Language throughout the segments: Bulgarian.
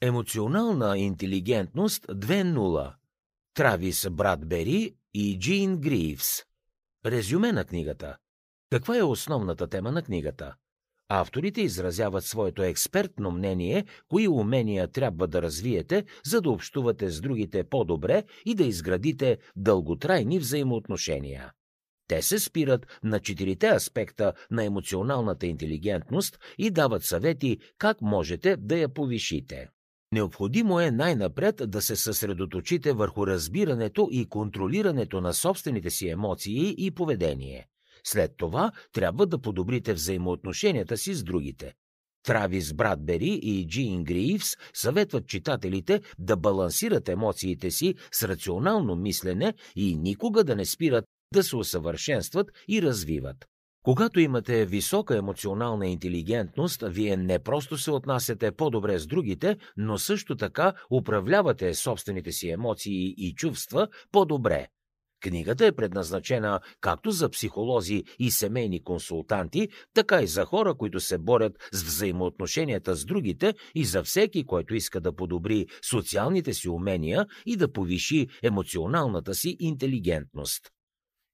Емоционална интелигентност 2.0 Травис Брадбери и Джин Гривс Резюме на книгата Каква е основната тема на книгата? Авторите изразяват своето експертно мнение, кои умения трябва да развиете, за да общувате с другите по-добре и да изградите дълготрайни взаимоотношения. Те се спират на четирите аспекта на емоционалната интелигентност и дават съвети как можете да я повишите. Необходимо е най-напред да се съсредоточите върху разбирането и контролирането на собствените си емоции и поведение. След това трябва да подобрите взаимоотношенията си с другите. Травис Брадбери и Джин Гриивс съветват читателите да балансират емоциите си с рационално мислене и никога да не спират да се усъвършенстват и развиват. Когато имате висока емоционална интелигентност, вие не просто се отнасяте по-добре с другите, но също така управлявате собствените си емоции и чувства по-добре. Книгата е предназначена както за психолози и семейни консултанти, така и за хора, които се борят с взаимоотношенията с другите и за всеки, който иска да подобри социалните си умения и да повиши емоционалната си интелигентност.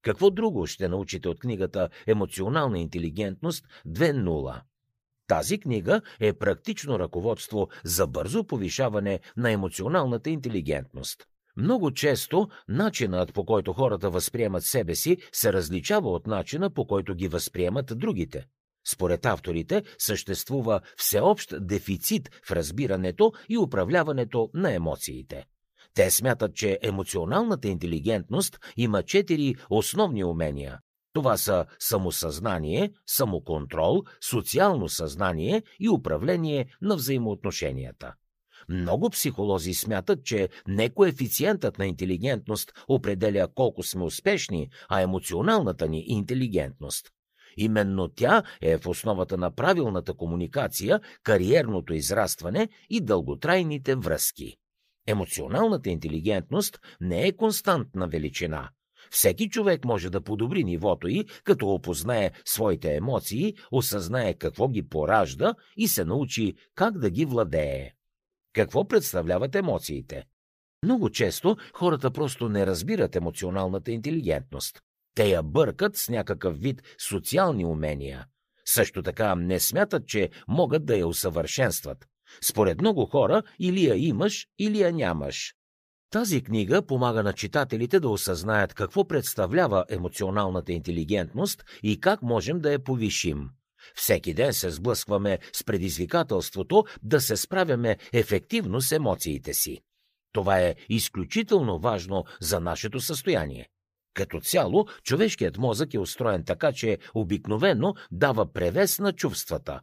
Какво друго ще научите от книгата Емоционална интелигентност 2.0? Тази книга е практично ръководство за бързо повишаване на емоционалната интелигентност. Много често начинът по който хората възприемат себе си се различава от начина по който ги възприемат другите. Според авторите съществува всеобщ дефицит в разбирането и управляването на емоциите. Те смятат, че емоционалната интелигентност има четири основни умения. Това са самосъзнание, самоконтрол, социално съзнание и управление на взаимоотношенията. Много психолози смятат, че не коефициентът на интелигентност определя колко сме успешни, а емоционалната ни интелигентност. Именно тя е в основата на правилната комуникация, кариерното израстване и дълготрайните връзки. Емоционалната интелигентност не е константна величина. Всеки човек може да подобри нивото й, като опознае своите емоции, осъзнае какво ги поражда и се научи как да ги владее. Какво представляват емоциите? Много често хората просто не разбират емоционалната интелигентност. Те я бъркат с някакъв вид социални умения. Също така не смятат, че могат да я усъвършенстват. Според много хора или я имаш, или я нямаш. Тази книга помага на читателите да осъзнаят какво представлява емоционалната интелигентност и как можем да я повишим. Всеки ден се сблъскваме с предизвикателството да се справяме ефективно с емоциите си. Това е изключително важно за нашето състояние. Като цяло, човешкият мозък е устроен така, че обикновено дава превес на чувствата.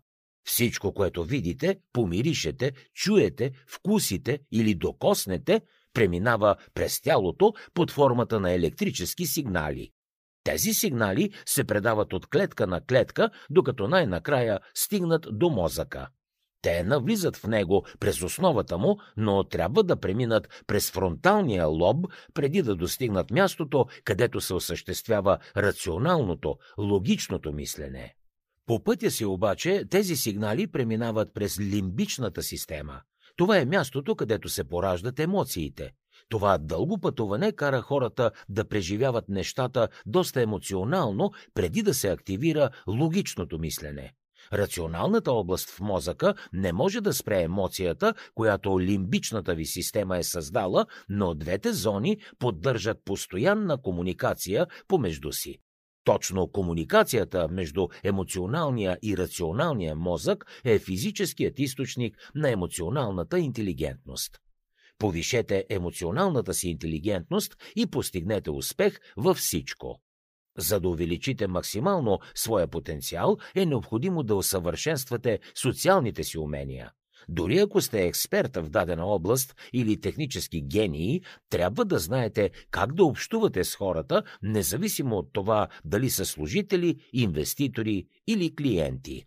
Всичко, което видите, помиришете, чуете, вкусите или докоснете, преминава през тялото под формата на електрически сигнали. Тези сигнали се предават от клетка на клетка, докато най-накрая стигнат до мозъка. Те навлизат в него през основата му, но трябва да преминат през фронталния лоб, преди да достигнат мястото, където се осъществява рационалното, логичното мислене. По пътя си обаче тези сигнали преминават през лимбичната система. Това е мястото, където се пораждат емоциите. Това дълго пътуване кара хората да преживяват нещата доста емоционално, преди да се активира логичното мислене. Рационалната област в мозъка не може да спре емоцията, която лимбичната ви система е създала, но двете зони поддържат постоянна комуникация помежду си. Точно комуникацията между емоционалния и рационалния мозък е физическият източник на емоционалната интелигентност. Повишете емоционалната си интелигентност и постигнете успех във всичко. За да увеличите максимално своя потенциал, е необходимо да усъвършенствате социалните си умения. Дори ако сте експерт в дадена област или технически гении, трябва да знаете как да общувате с хората, независимо от това дали са служители, инвеститори или клиенти.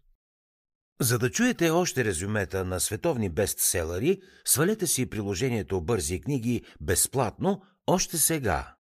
За да чуете още резюмета на световни бестселери, свалете си приложението Бързи книги безплатно още сега.